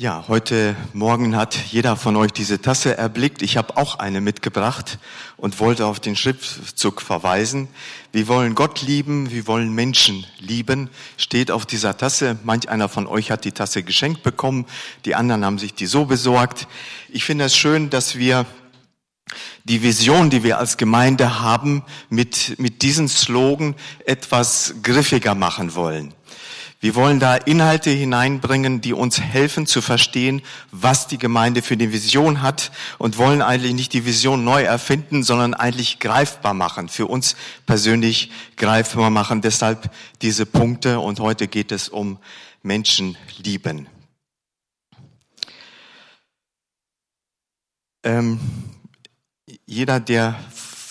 Ja, heute Morgen hat jeder von euch diese Tasse erblickt. Ich habe auch eine mitgebracht und wollte auf den Schriftzug verweisen. Wir wollen Gott lieben, wir wollen Menschen lieben, steht auf dieser Tasse. Manch einer von euch hat die Tasse geschenkt bekommen, die anderen haben sich die so besorgt. Ich finde es schön, dass wir die Vision, die wir als Gemeinde haben, mit, mit diesem Slogan etwas griffiger machen wollen. Wir wollen da Inhalte hineinbringen, die uns helfen zu verstehen, was die Gemeinde für eine Vision hat und wollen eigentlich nicht die Vision neu erfinden, sondern eigentlich greifbar machen, für uns persönlich greifbar machen. Deshalb diese Punkte und heute geht es um Menschen lieben. Ähm, jeder, der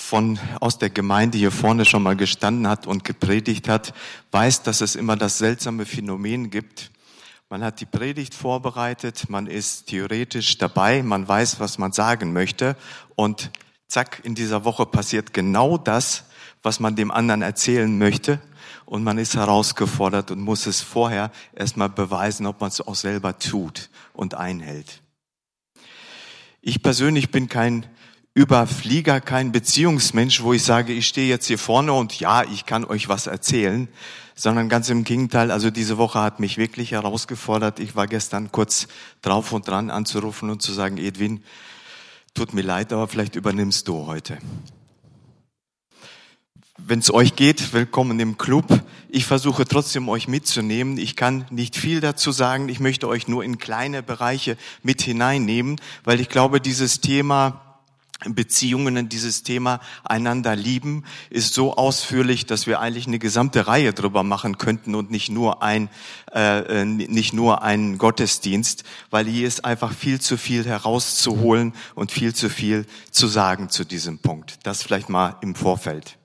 von, aus der Gemeinde hier vorne schon mal gestanden hat und gepredigt hat, weiß, dass es immer das seltsame Phänomen gibt. Man hat die Predigt vorbereitet, man ist theoretisch dabei, man weiß, was man sagen möchte und zack, in dieser Woche passiert genau das, was man dem anderen erzählen möchte und man ist herausgefordert und muss es vorher erstmal beweisen, ob man es auch selber tut und einhält. Ich persönlich bin kein Überflieger, kein Beziehungsmensch, wo ich sage, ich stehe jetzt hier vorne und ja, ich kann euch was erzählen, sondern ganz im Gegenteil. Also diese Woche hat mich wirklich herausgefordert. Ich war gestern kurz drauf und dran anzurufen und zu sagen, Edwin, tut mir leid, aber vielleicht übernimmst du heute. Wenn es euch geht, willkommen im Club. Ich versuche trotzdem euch mitzunehmen. Ich kann nicht viel dazu sagen. Ich möchte euch nur in kleine Bereiche mit hineinnehmen, weil ich glaube, dieses Thema Beziehungen, dieses Thema einander lieben, ist so ausführlich, dass wir eigentlich eine gesamte Reihe drüber machen könnten und nicht nur ein äh, äh nicht nur einen Gottesdienst, weil hier ist einfach viel zu viel herauszuholen und viel zu viel zu sagen zu diesem Punkt. Das vielleicht mal im Vorfeld.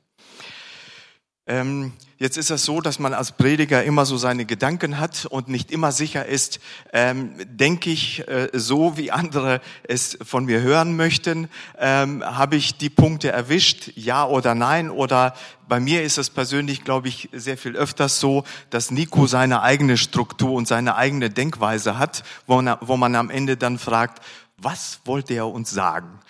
Ähm, Jetzt ist es so, dass man als Prediger immer so seine Gedanken hat und nicht immer sicher ist, ähm, denke ich äh, so, wie andere es von mir hören möchten? Ähm, Habe ich die Punkte erwischt, ja oder nein? Oder bei mir ist es persönlich, glaube ich, sehr viel öfters so, dass Nico seine eigene Struktur und seine eigene Denkweise hat, wo man, wo man am Ende dann fragt, was wollte er uns sagen?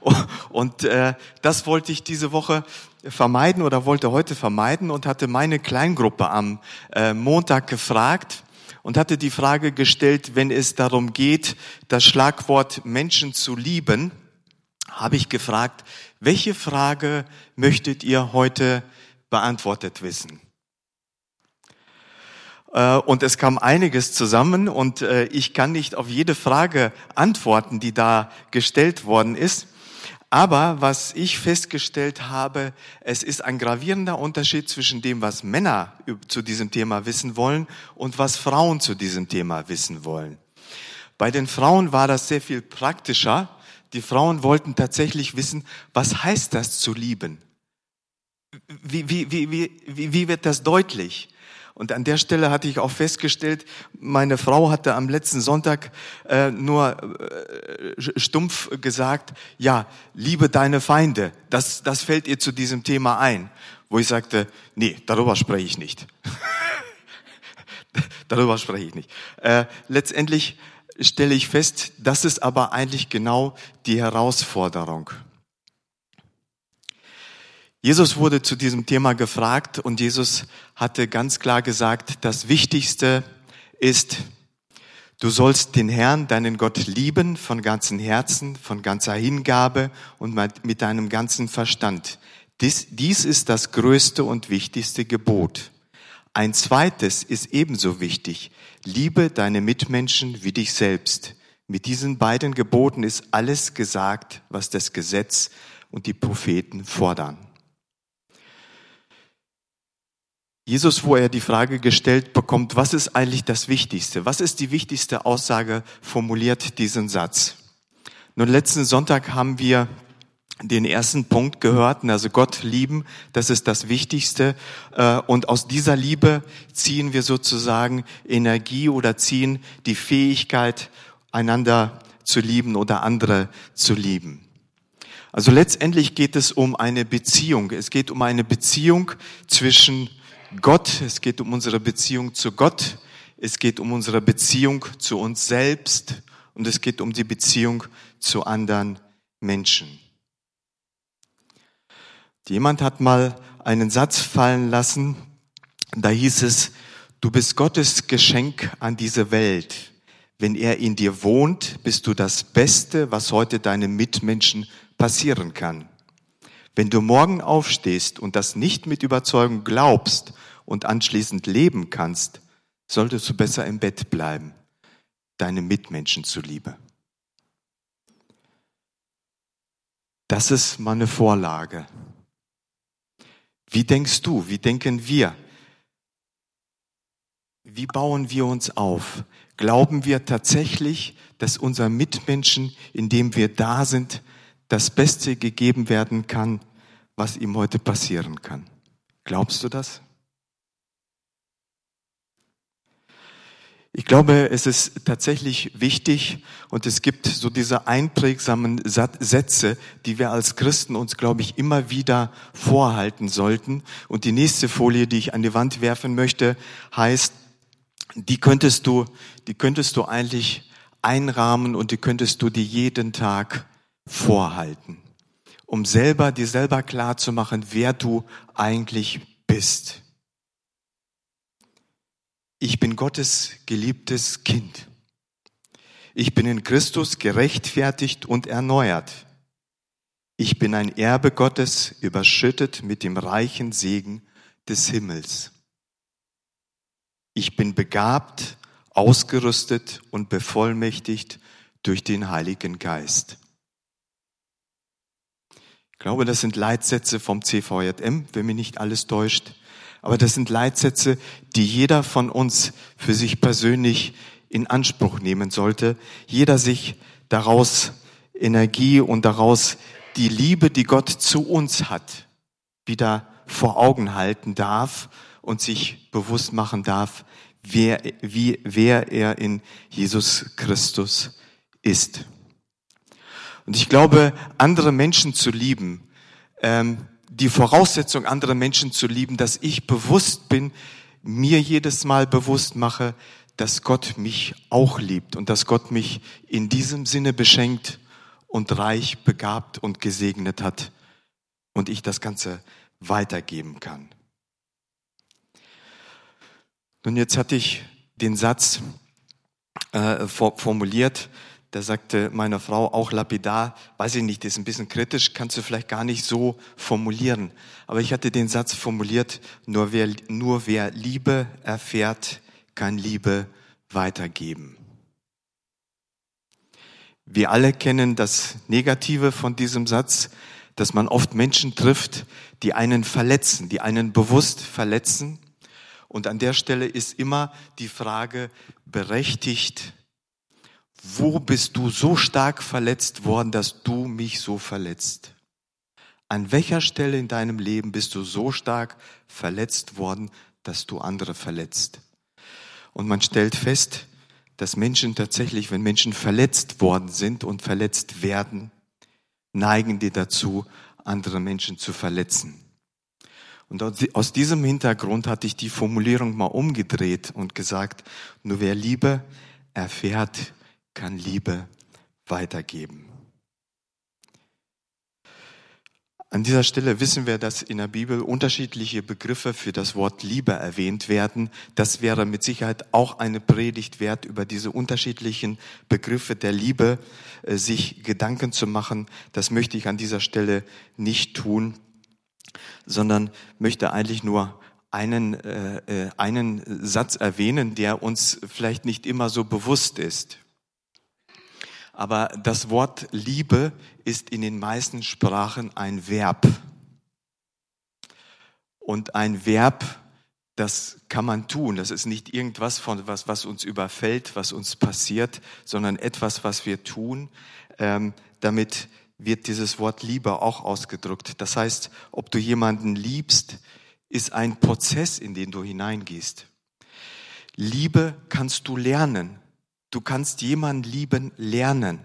Und äh, das wollte ich diese Woche vermeiden oder wollte heute vermeiden und hatte meine Kleingruppe am äh, Montag gefragt und hatte die Frage gestellt, wenn es darum geht, das Schlagwort Menschen zu lieben, habe ich gefragt, welche Frage möchtet ihr heute beantwortet wissen? Äh, und es kam einiges zusammen und äh, ich kann nicht auf jede Frage antworten, die da gestellt worden ist. Aber was ich festgestellt habe, es ist ein gravierender Unterschied zwischen dem, was Männer zu diesem Thema wissen wollen und was Frauen zu diesem Thema wissen wollen. Bei den Frauen war das sehr viel praktischer. Die Frauen wollten tatsächlich wissen, was heißt das zu lieben? Wie, wie, wie, wie, wie wird das deutlich? Und an der Stelle hatte ich auch festgestellt, meine Frau hatte am letzten Sonntag äh, nur äh, stumpf gesagt, ja, liebe deine Feinde. Das, das fällt ihr zu diesem Thema ein. Wo ich sagte, nee, darüber spreche ich nicht. darüber spreche ich nicht. Äh, letztendlich stelle ich fest, das ist aber eigentlich genau die Herausforderung. Jesus wurde zu diesem Thema gefragt und Jesus hatte ganz klar gesagt, das Wichtigste ist, du sollst den Herrn, deinen Gott lieben von ganzem Herzen, von ganzer Hingabe und mit deinem ganzen Verstand. Dies, dies ist das größte und wichtigste Gebot. Ein zweites ist ebenso wichtig. Liebe deine Mitmenschen wie dich selbst. Mit diesen beiden Geboten ist alles gesagt, was das Gesetz und die Propheten fordern. Jesus, wo er die Frage gestellt bekommt, was ist eigentlich das Wichtigste? Was ist die wichtigste Aussage, formuliert diesen Satz. Nun, letzten Sonntag haben wir den ersten Punkt gehört, also Gott lieben, das ist das Wichtigste. Äh, und aus dieser Liebe ziehen wir sozusagen Energie oder ziehen die Fähigkeit, einander zu lieben oder andere zu lieben. Also letztendlich geht es um eine Beziehung. Es geht um eine Beziehung zwischen Gott, es geht um unsere Beziehung zu Gott es geht um unsere Beziehung zu uns selbst und es geht um die Beziehung zu anderen Menschen. Jemand hat mal einen Satz fallen lassen, da hieß es, du bist Gottes Geschenk an diese Welt. Wenn er in dir wohnt, bist du das Beste, was heute deinem Mitmenschen passieren kann. Wenn du morgen aufstehst und das nicht mit Überzeugung glaubst und anschließend leben kannst, solltest du besser im Bett bleiben, deine Mitmenschen zuliebe. Das ist meine Vorlage. Wie denkst du? Wie denken wir? Wie bauen wir uns auf? Glauben wir tatsächlich, dass unser Mitmenschen, indem wir da sind, das Beste gegeben werden kann, was ihm heute passieren kann? Glaubst du das? Ich glaube, es ist tatsächlich wichtig und es gibt so diese einprägsamen Sätze, die wir als Christen uns, glaube ich, immer wieder vorhalten sollten. Und die nächste Folie, die ich an die Wand werfen möchte, heißt, die könntest du, die könntest du eigentlich einrahmen und die könntest du dir jeden Tag vorhalten, um selber, dir selber klar zu machen, wer du eigentlich bist. Ich bin Gottes geliebtes Kind. Ich bin in Christus gerechtfertigt und erneuert. Ich bin ein Erbe Gottes, überschüttet mit dem reichen Segen des Himmels. Ich bin begabt, ausgerüstet und bevollmächtigt durch den Heiligen Geist. Ich glaube, das sind Leitsätze vom CVJM, wenn mich nicht alles täuscht. Aber das sind Leitsätze, die jeder von uns für sich persönlich in Anspruch nehmen sollte. Jeder sich daraus Energie und daraus die Liebe, die Gott zu uns hat, wieder vor Augen halten darf und sich bewusst machen darf, wer, wie, wer er in Jesus Christus ist. Und ich glaube, andere Menschen zu lieben, ähm, die Voraussetzung, andere Menschen zu lieben, dass ich bewusst bin, mir jedes Mal bewusst mache, dass Gott mich auch liebt und dass Gott mich in diesem Sinne beschenkt und reich begabt und gesegnet hat und ich das Ganze weitergeben kann. Nun, jetzt hatte ich den Satz äh, formuliert, da sagte meine Frau auch lapidar, weiß ich nicht, ist ein bisschen kritisch, kannst du vielleicht gar nicht so formulieren. Aber ich hatte den Satz formuliert, nur wer, nur wer Liebe erfährt, kann Liebe weitergeben. Wir alle kennen das Negative von diesem Satz, dass man oft Menschen trifft, die einen verletzen, die einen bewusst verletzen. Und an der Stelle ist immer die Frage berechtigt, wo bist du so stark verletzt worden, dass du mich so verletzt? An welcher Stelle in deinem Leben bist du so stark verletzt worden, dass du andere verletzt? Und man stellt fest, dass Menschen tatsächlich, wenn Menschen verletzt worden sind und verletzt werden, neigen die dazu, andere Menschen zu verletzen. Und aus diesem Hintergrund hatte ich die Formulierung mal umgedreht und gesagt, nur wer Liebe erfährt, kann Liebe weitergeben. An dieser Stelle wissen wir, dass in der Bibel unterschiedliche Begriffe für das Wort Liebe erwähnt werden. Das wäre mit Sicherheit auch eine Predigt wert, über diese unterschiedlichen Begriffe der Liebe äh, sich Gedanken zu machen. Das möchte ich an dieser Stelle nicht tun, sondern möchte eigentlich nur einen, äh, äh einen Satz erwähnen, der uns vielleicht nicht immer so bewusst ist. Aber das Wort Liebe ist in den meisten Sprachen ein Verb. Und ein Verb, das kann man tun. Das ist nicht irgendwas von was, was uns überfällt, was uns passiert, sondern etwas, was wir tun. Ähm, damit wird dieses Wort Liebe auch ausgedrückt. Das heißt, ob du jemanden liebst, ist ein Prozess, in den du hineingehst. Liebe kannst du lernen. Du kannst jemanden lieben lernen.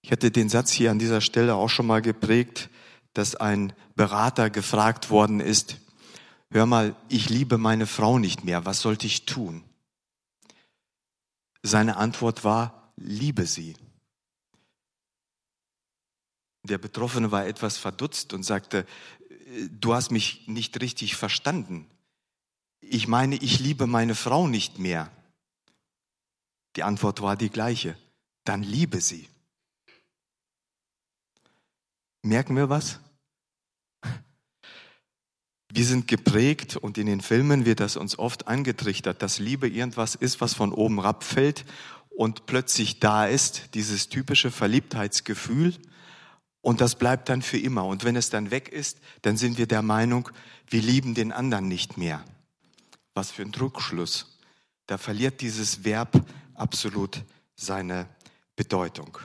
Ich hatte den Satz hier an dieser Stelle auch schon mal geprägt, dass ein Berater gefragt worden ist, hör mal, ich liebe meine Frau nicht mehr, was sollte ich tun? Seine Antwort war, liebe sie. Der Betroffene war etwas verdutzt und sagte, du hast mich nicht richtig verstanden. Ich meine, ich liebe meine Frau nicht mehr. Die Antwort war die gleiche. Dann liebe sie. Merken wir was? Wir sind geprägt und in den Filmen wird das uns oft angetrichtert, dass Liebe irgendwas ist, was von oben abfällt und plötzlich da ist, dieses typische Verliebtheitsgefühl und das bleibt dann für immer. Und wenn es dann weg ist, dann sind wir der Meinung, wir lieben den anderen nicht mehr. Was für ein Druckschluss. Da verliert dieses Verb absolut seine Bedeutung.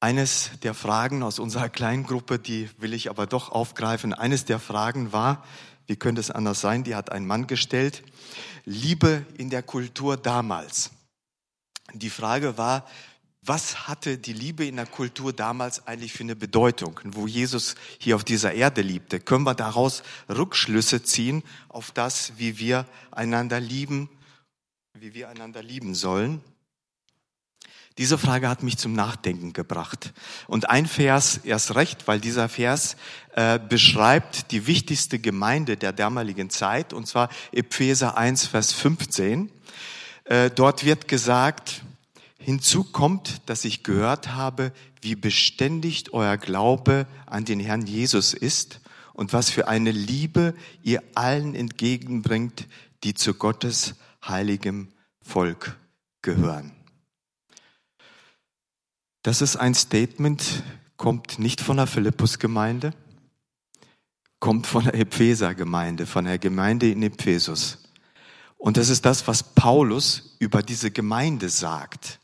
Eines der Fragen aus unserer kleinen Gruppe, die will ich aber doch aufgreifen. Eines der Fragen war, wie könnte es anders sein, die hat ein Mann gestellt, Liebe in der Kultur damals. Die Frage war, was hatte die Liebe in der Kultur damals eigentlich für eine Bedeutung, wo Jesus hier auf dieser Erde liebte? Können wir daraus Rückschlüsse ziehen auf das, wie wir einander lieben, wie wir einander lieben sollen? Diese Frage hat mich zum Nachdenken gebracht. Und ein Vers erst recht, weil dieser Vers äh, beschreibt die wichtigste Gemeinde der damaligen Zeit, und zwar Epheser 1, Vers 15. Äh, dort wird gesagt, Hinzu kommt, dass ich gehört habe, wie beständig euer Glaube an den Herrn Jesus ist und was für eine Liebe ihr allen entgegenbringt, die zu Gottes heiligem Volk gehören. Das ist ein Statement, kommt nicht von der Philippus-Gemeinde, kommt von der Epheser-Gemeinde, von der Gemeinde in Ephesus. Und das ist das, was Paulus über diese Gemeinde sagt.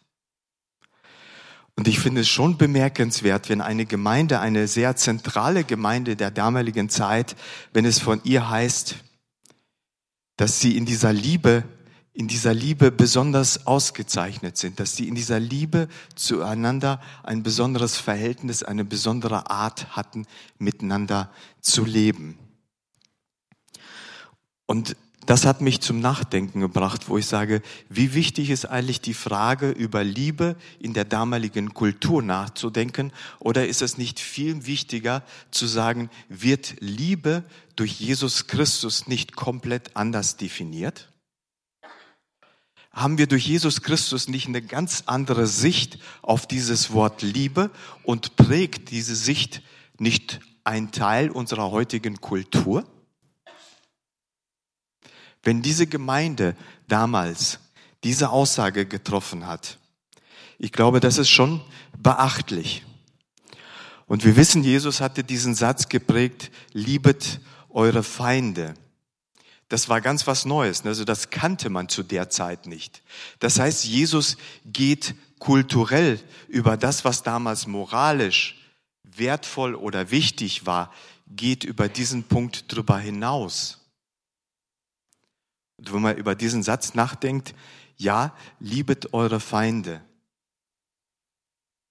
Und ich finde es schon bemerkenswert, wenn eine Gemeinde, eine sehr zentrale Gemeinde der damaligen Zeit, wenn es von ihr heißt, dass sie in dieser Liebe, in dieser Liebe besonders ausgezeichnet sind, dass sie in dieser Liebe zueinander ein besonderes Verhältnis, eine besondere Art hatten, miteinander zu leben. Und das hat mich zum Nachdenken gebracht, wo ich sage, wie wichtig ist eigentlich die Frage über Liebe in der damaligen Kultur nachzudenken? Oder ist es nicht viel wichtiger zu sagen, wird Liebe durch Jesus Christus nicht komplett anders definiert? Haben wir durch Jesus Christus nicht eine ganz andere Sicht auf dieses Wort Liebe und prägt diese Sicht nicht ein Teil unserer heutigen Kultur? Wenn diese Gemeinde damals diese Aussage getroffen hat, ich glaube, das ist schon beachtlich. Und wir wissen, Jesus hatte diesen Satz geprägt, liebet eure Feinde. Das war ganz was Neues. Also das kannte man zu der Zeit nicht. Das heißt, Jesus geht kulturell über das, was damals moralisch wertvoll oder wichtig war, geht über diesen Punkt drüber hinaus. Und wenn man über diesen Satz nachdenkt, ja, liebet eure Feinde.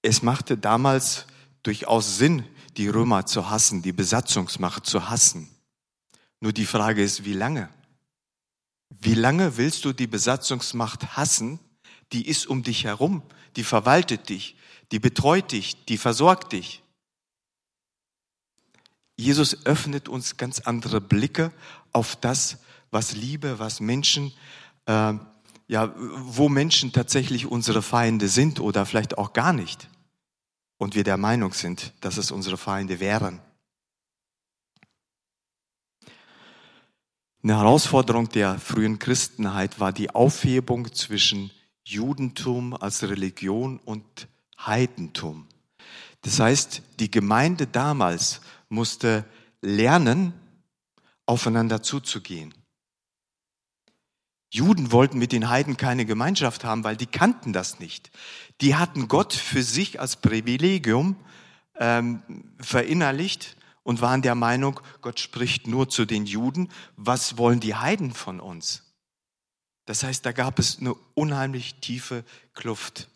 Es machte damals durchaus Sinn, die Römer zu hassen, die Besatzungsmacht zu hassen. Nur die Frage ist, wie lange? Wie lange willst du die Besatzungsmacht hassen? Die ist um dich herum, die verwaltet dich, die betreut dich, die versorgt dich. Jesus öffnet uns ganz andere Blicke auf das, was Liebe, was Menschen, äh, ja, wo Menschen tatsächlich unsere Feinde sind oder vielleicht auch gar nicht. Und wir der Meinung sind, dass es unsere Feinde wären. Eine Herausforderung der frühen Christenheit war die Aufhebung zwischen Judentum als Religion und Heidentum. Das heißt, die Gemeinde damals musste lernen, aufeinander zuzugehen. Juden wollten mit den Heiden keine Gemeinschaft haben, weil die kannten das nicht. Die hatten Gott für sich als Privilegium ähm, verinnerlicht und waren der Meinung, Gott spricht nur zu den Juden. Was wollen die Heiden von uns? Das heißt, da gab es eine unheimlich tiefe Kluft.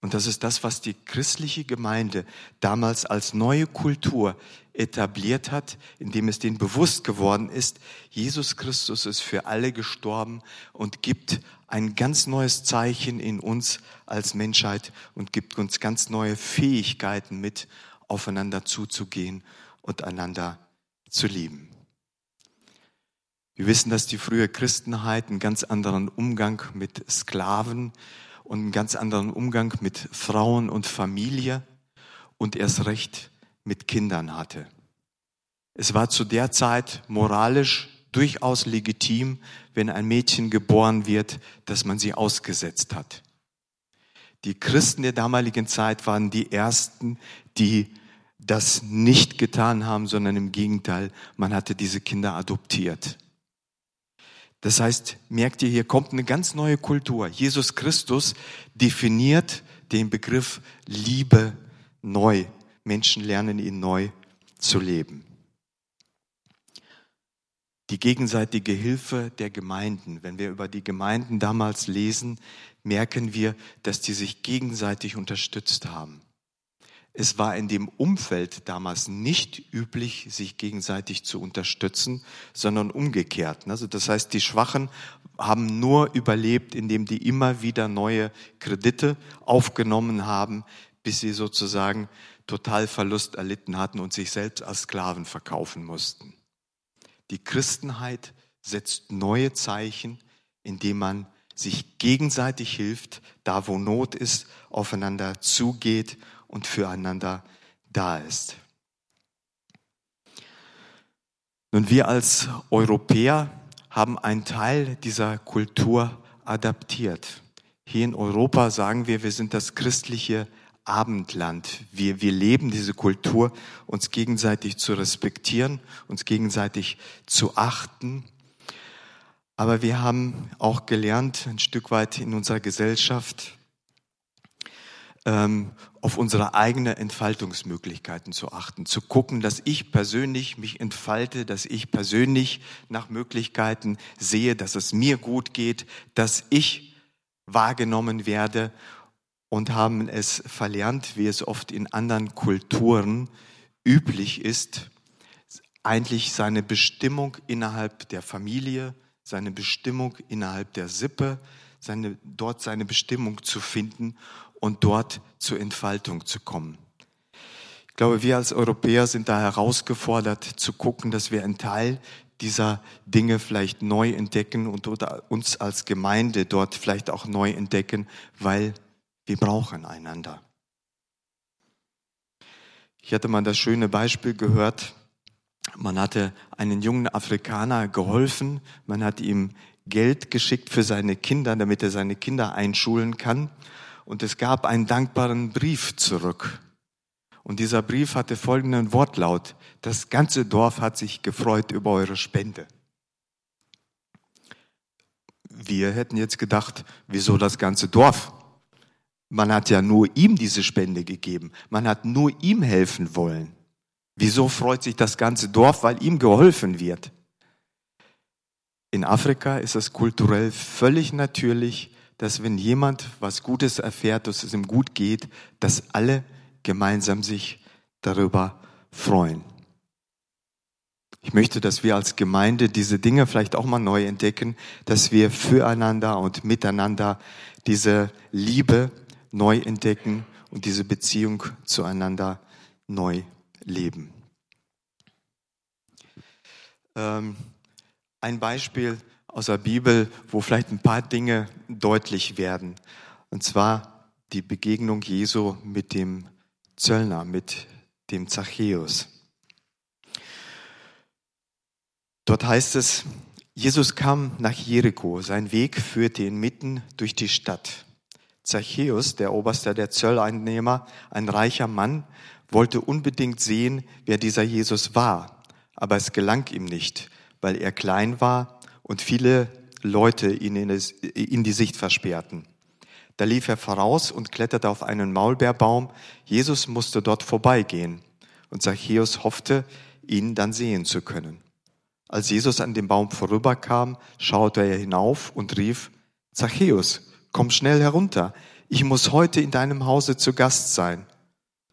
Und das ist das, was die christliche Gemeinde damals als neue Kultur etabliert hat, indem es denen bewusst geworden ist, Jesus Christus ist für alle gestorben und gibt ein ganz neues Zeichen in uns als Menschheit und gibt uns ganz neue Fähigkeiten mit, aufeinander zuzugehen und einander zu lieben. Wir wissen, dass die frühe Christenheit einen ganz anderen Umgang mit Sklaven und einen ganz anderen Umgang mit Frauen und Familie und erst recht mit Kindern hatte. Es war zu der Zeit moralisch durchaus legitim, wenn ein Mädchen geboren wird, dass man sie ausgesetzt hat. Die Christen der damaligen Zeit waren die ersten, die das nicht getan haben, sondern im Gegenteil, man hatte diese Kinder adoptiert. Das heißt, merkt ihr, hier kommt eine ganz neue Kultur. Jesus Christus definiert den Begriff Liebe neu. Menschen lernen ihn neu zu leben. Die gegenseitige Hilfe der Gemeinden. Wenn wir über die Gemeinden damals lesen, merken wir, dass die sich gegenseitig unterstützt haben. Es war in dem Umfeld damals nicht üblich, sich gegenseitig zu unterstützen, sondern umgekehrt. Also das heißt, die Schwachen haben nur überlebt, indem die immer wieder neue Kredite aufgenommen haben, bis sie sozusagen Totalverlust erlitten hatten und sich selbst als Sklaven verkaufen mussten. Die Christenheit setzt neue Zeichen, indem man sich gegenseitig hilft, da wo Not ist, aufeinander zugeht und füreinander da ist. Nun, wir als Europäer haben einen Teil dieser Kultur adaptiert. Hier in Europa sagen wir, wir sind das christliche Abendland. Wir, wir leben diese Kultur, uns gegenseitig zu respektieren, uns gegenseitig zu achten. Aber wir haben auch gelernt, ein Stück weit in unserer Gesellschaft, ähm, auf unsere eigenen Entfaltungsmöglichkeiten zu achten, zu gucken, dass ich persönlich mich entfalte, dass ich persönlich nach Möglichkeiten sehe, dass es mir gut geht, dass ich wahrgenommen werde und haben es verlernt, wie es oft in anderen Kulturen üblich ist, eigentlich seine Bestimmung innerhalb der Familie, seine Bestimmung innerhalb der Sippe, seine, dort seine Bestimmung zu finden und dort zur Entfaltung zu kommen. Ich glaube, wir als Europäer sind da herausgefordert zu gucken, dass wir einen Teil dieser Dinge vielleicht neu entdecken und uns als Gemeinde dort vielleicht auch neu entdecken, weil wir brauchen einander. Ich hatte mal das schöne Beispiel gehört, man hatte einen jungen Afrikaner geholfen, man hat ihm Geld geschickt für seine Kinder, damit er seine Kinder einschulen kann und es gab einen dankbaren Brief zurück. Und dieser Brief hatte folgenden Wortlaut. Das ganze Dorf hat sich gefreut über eure Spende. Wir hätten jetzt gedacht, wieso das ganze Dorf? Man hat ja nur ihm diese Spende gegeben. Man hat nur ihm helfen wollen. Wieso freut sich das ganze Dorf? Weil ihm geholfen wird. In Afrika ist es kulturell völlig natürlich, dass wenn jemand was Gutes erfährt, dass es ihm gut geht, dass alle gemeinsam sich darüber freuen. Ich möchte, dass wir als Gemeinde diese Dinge vielleicht auch mal neu entdecken, dass wir füreinander und miteinander diese Liebe neu entdecken und diese Beziehung zueinander neu leben. Ähm, ein Beispiel aus der Bibel, wo vielleicht ein paar Dinge deutlich werden. Und zwar die Begegnung Jesu mit dem Zöllner, mit dem Zachäus. Dort heißt es, Jesus kam nach Jericho. Sein Weg führte ihn mitten durch die Stadt. Zachäus, der Oberste der Zölleinnehmer, ein reicher Mann, wollte unbedingt sehen, wer dieser Jesus war. Aber es gelang ihm nicht, weil er klein war und viele Leute ihn in die Sicht versperrten. Da lief er voraus und kletterte auf einen Maulbeerbaum. Jesus musste dort vorbeigehen und Zachäus hoffte, ihn dann sehen zu können. Als Jesus an dem Baum vorüberkam, schaute er hinauf und rief, Zachäus, komm schnell herunter. ich muss heute in deinem Hause zu Gast sein.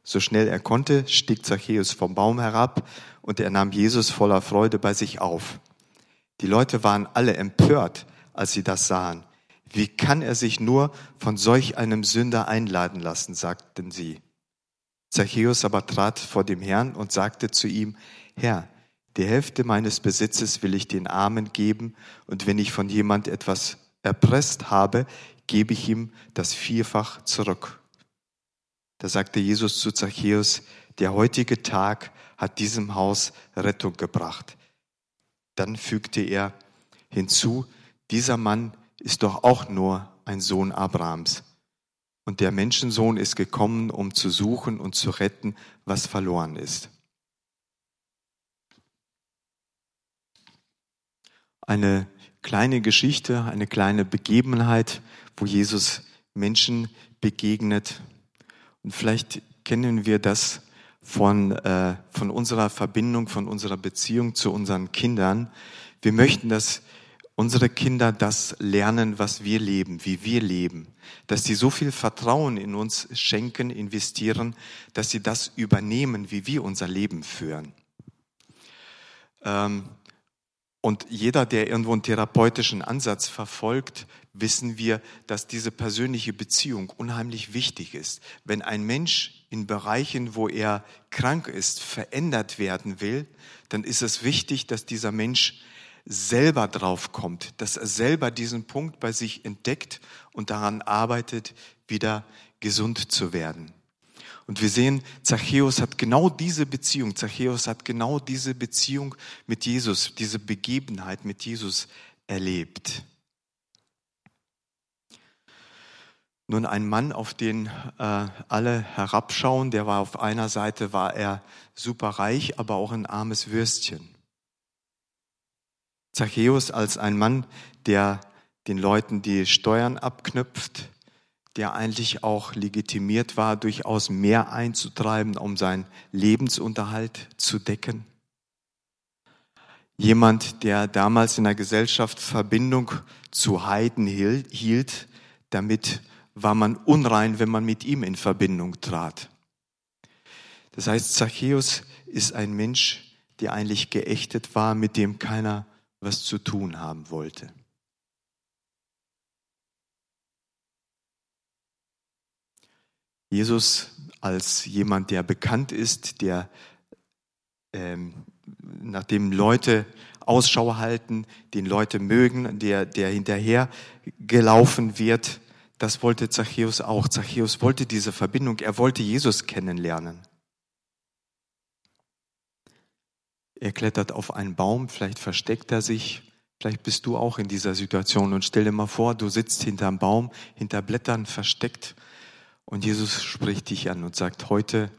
So schnell er konnte, stieg Zachäus vom Baum herab und er nahm Jesus voller Freude bei sich auf. Die Leute waren alle empört, als sie das sahen. Wie kann er sich nur von solch einem Sünder einladen lassen, sagten sie. Zachäus aber trat vor dem Herrn und sagte zu ihm, Herr, die Hälfte meines Besitzes will ich den Armen geben, und wenn ich von jemand etwas erpresst habe, gebe ich ihm das vierfach zurück. Da sagte Jesus zu Zachäus, der heutige Tag hat diesem Haus Rettung gebracht. Dann fügte er hinzu, dieser Mann ist doch auch nur ein Sohn Abrahams. Und der Menschensohn ist gekommen, um zu suchen und zu retten, was verloren ist. Eine kleine Geschichte, eine kleine Begebenheit, wo Jesus Menschen begegnet. Und vielleicht kennen wir das von, äh, von unserer Verbindung, von unserer Beziehung zu unseren Kindern. Wir möchten, dass unsere Kinder das lernen, was wir leben, wie wir leben, dass sie so viel Vertrauen in uns schenken, investieren, dass sie das übernehmen, wie wir unser Leben führen. Ähm, und jeder, der irgendwo einen therapeutischen Ansatz verfolgt, wissen wir, dass diese persönliche Beziehung unheimlich wichtig ist. Wenn ein Mensch in Bereichen, wo er krank ist, verändert werden will, dann ist es wichtig, dass dieser Mensch selber drauf kommt, dass er selber diesen Punkt bei sich entdeckt und daran arbeitet, wieder gesund zu werden. Und wir sehen, Zachäus hat genau diese Beziehung, Zachäus hat genau diese Beziehung mit Jesus, diese Begebenheit mit Jesus erlebt. Nun ein Mann, auf den äh, alle herabschauen, der war auf einer Seite war er super reich, aber auch ein armes Würstchen. Zachäus als ein Mann, der den Leuten die Steuern abknüpft, der eigentlich auch legitimiert war, durchaus mehr einzutreiben, um seinen Lebensunterhalt zu decken. Jemand, der damals in der Gesellschaft Verbindung zu Heiden hielt, damit war man unrein, wenn man mit ihm in Verbindung trat. Das heißt, Zachäus ist ein Mensch, der eigentlich geächtet war, mit dem keiner was zu tun haben wollte. Jesus als jemand, der bekannt ist, der ähm, nachdem Leute Ausschau halten, den Leute mögen, der, der hinterher gelaufen wird, das wollte Zachäus auch. Zachäus wollte diese Verbindung, er wollte Jesus kennenlernen. Er klettert auf einen Baum, vielleicht versteckt er sich, vielleicht bist du auch in dieser Situation. Und stell dir mal vor, du sitzt hinterm Baum, hinter Blättern versteckt und Jesus spricht dich an und sagt, heute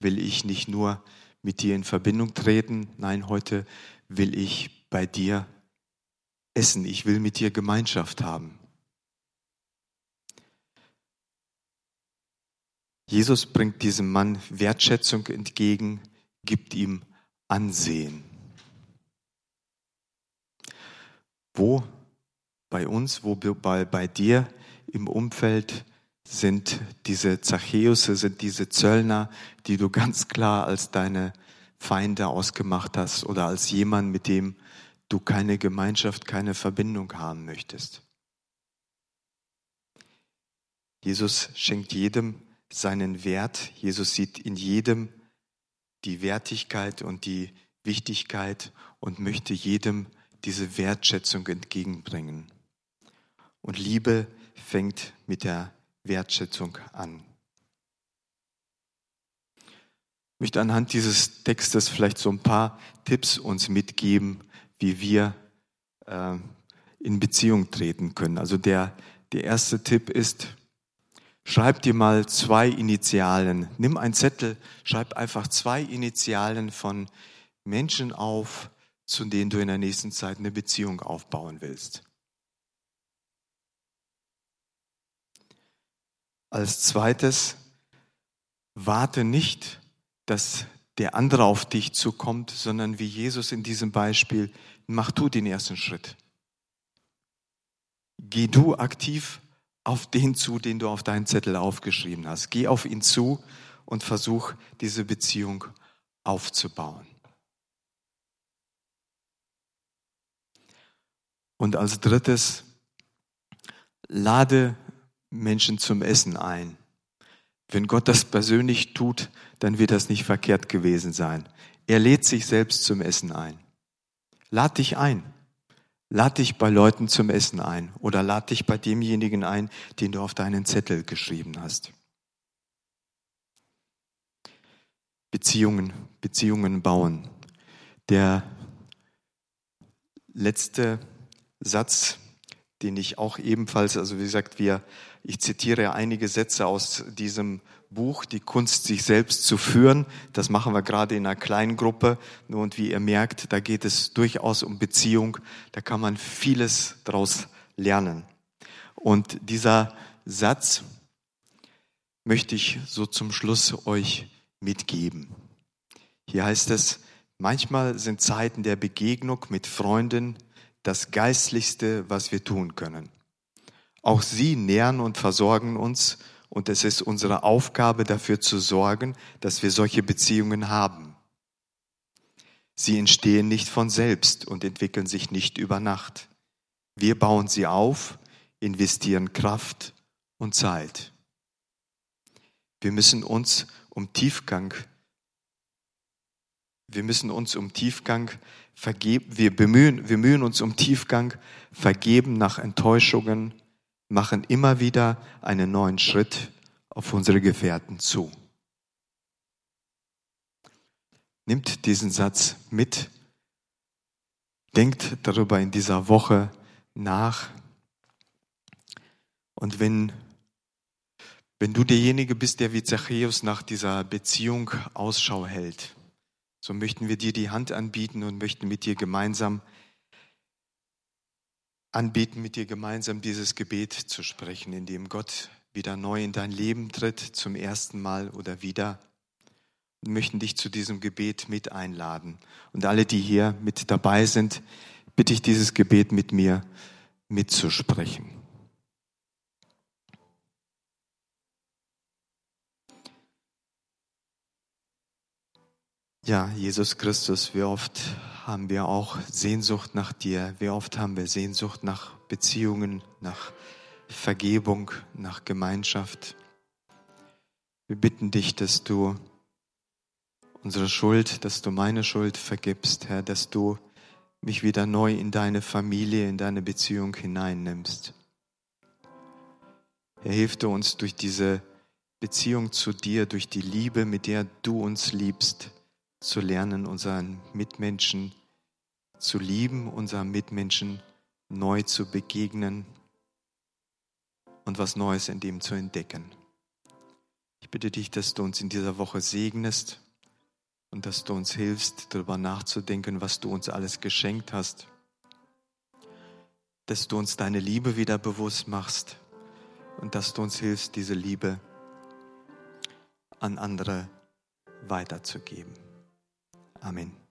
will ich nicht nur mit dir in Verbindung treten, nein, heute will ich bei dir essen, ich will mit dir Gemeinschaft haben. Jesus bringt diesem Mann Wertschätzung entgegen, gibt ihm ansehen. Wo? Bei uns, wo? Bei, bei dir? Im Umfeld sind diese Zachäusse, sind diese Zöllner, die du ganz klar als deine Feinde ausgemacht hast oder als jemand, mit dem du keine Gemeinschaft, keine Verbindung haben möchtest. Jesus schenkt jedem seinen Wert. Jesus sieht in jedem die Wertigkeit und die Wichtigkeit und möchte jedem diese Wertschätzung entgegenbringen. Und Liebe fängt mit der Wertschätzung an. Ich möchte anhand dieses Textes vielleicht so ein paar Tipps uns mitgeben, wie wir äh, in Beziehung treten können. Also der, der erste Tipp ist, Schreib dir mal zwei Initialen. Nimm einen Zettel, schreib einfach zwei Initialen von Menschen auf, zu denen du in der nächsten Zeit eine Beziehung aufbauen willst. Als zweites, warte nicht, dass der andere auf dich zukommt, sondern wie Jesus in diesem Beispiel, mach du den ersten Schritt. Geh du aktiv auf den zu, den du auf deinen Zettel aufgeschrieben hast. Geh auf ihn zu und versuch diese Beziehung aufzubauen. Und als drittes, lade Menschen zum Essen ein. Wenn Gott das persönlich tut, dann wird das nicht verkehrt gewesen sein. Er lädt sich selbst zum Essen ein. Lad dich ein. Lad dich bei Leuten zum Essen ein oder lad dich bei demjenigen ein, den du auf deinen Zettel geschrieben hast. Beziehungen, Beziehungen bauen. Der letzte Satz, den ich auch ebenfalls, also wie gesagt, wir, ich zitiere einige Sätze aus diesem Buch, Die Kunst, sich selbst zu führen. Das machen wir gerade in einer kleinen Gruppe. Und wie ihr merkt, da geht es durchaus um Beziehung. Da kann man vieles daraus lernen. Und dieser Satz möchte ich so zum Schluss euch mitgeben. Hier heißt es, manchmal sind Zeiten der Begegnung mit Freunden das Geistlichste, was wir tun können. Auch sie nähren und versorgen uns und es ist unsere Aufgabe dafür zu sorgen, dass wir solche Beziehungen haben. Sie entstehen nicht von selbst und entwickeln sich nicht über Nacht. Wir bauen sie auf, investieren Kraft und Zeit. Wir müssen uns um Tiefgang, wir müssen uns um Tiefgang vergeben, wir bemühen, wir mühen uns um Tiefgang, vergeben nach Enttäuschungen, machen immer wieder einen neuen Schritt auf unsere Gefährten zu. Nimmt diesen Satz mit, denkt darüber in dieser Woche nach. Und wenn, wenn du derjenige bist, der wie Zachäus nach dieser Beziehung Ausschau hält, so möchten wir dir die Hand anbieten und möchten mit dir gemeinsam anbieten, mit dir gemeinsam dieses Gebet zu sprechen, in dem Gott wieder neu in dein Leben tritt, zum ersten Mal oder wieder. Und möchten dich zu diesem Gebet mit einladen. Und alle, die hier mit dabei sind, bitte ich dieses Gebet mit mir mitzusprechen. Ja, Jesus Christus, wie oft haben wir auch Sehnsucht nach dir? Wie oft haben wir Sehnsucht nach Beziehungen, nach Vergebung, nach Gemeinschaft? Wir bitten dich, dass du unsere Schuld, dass du meine Schuld vergibst, Herr, dass du mich wieder neu in deine Familie, in deine Beziehung hineinnimmst. Herr, hilf du uns durch diese Beziehung zu dir, durch die Liebe, mit der du uns liebst, zu lernen, unseren Mitmenschen zu lieben, unseren Mitmenschen neu zu begegnen und was Neues in dem zu entdecken. Ich bitte dich, dass du uns in dieser Woche segnest und dass du uns hilfst, darüber nachzudenken, was du uns alles geschenkt hast, dass du uns deine Liebe wieder bewusst machst und dass du uns hilfst, diese Liebe an andere weiterzugeben. Amen.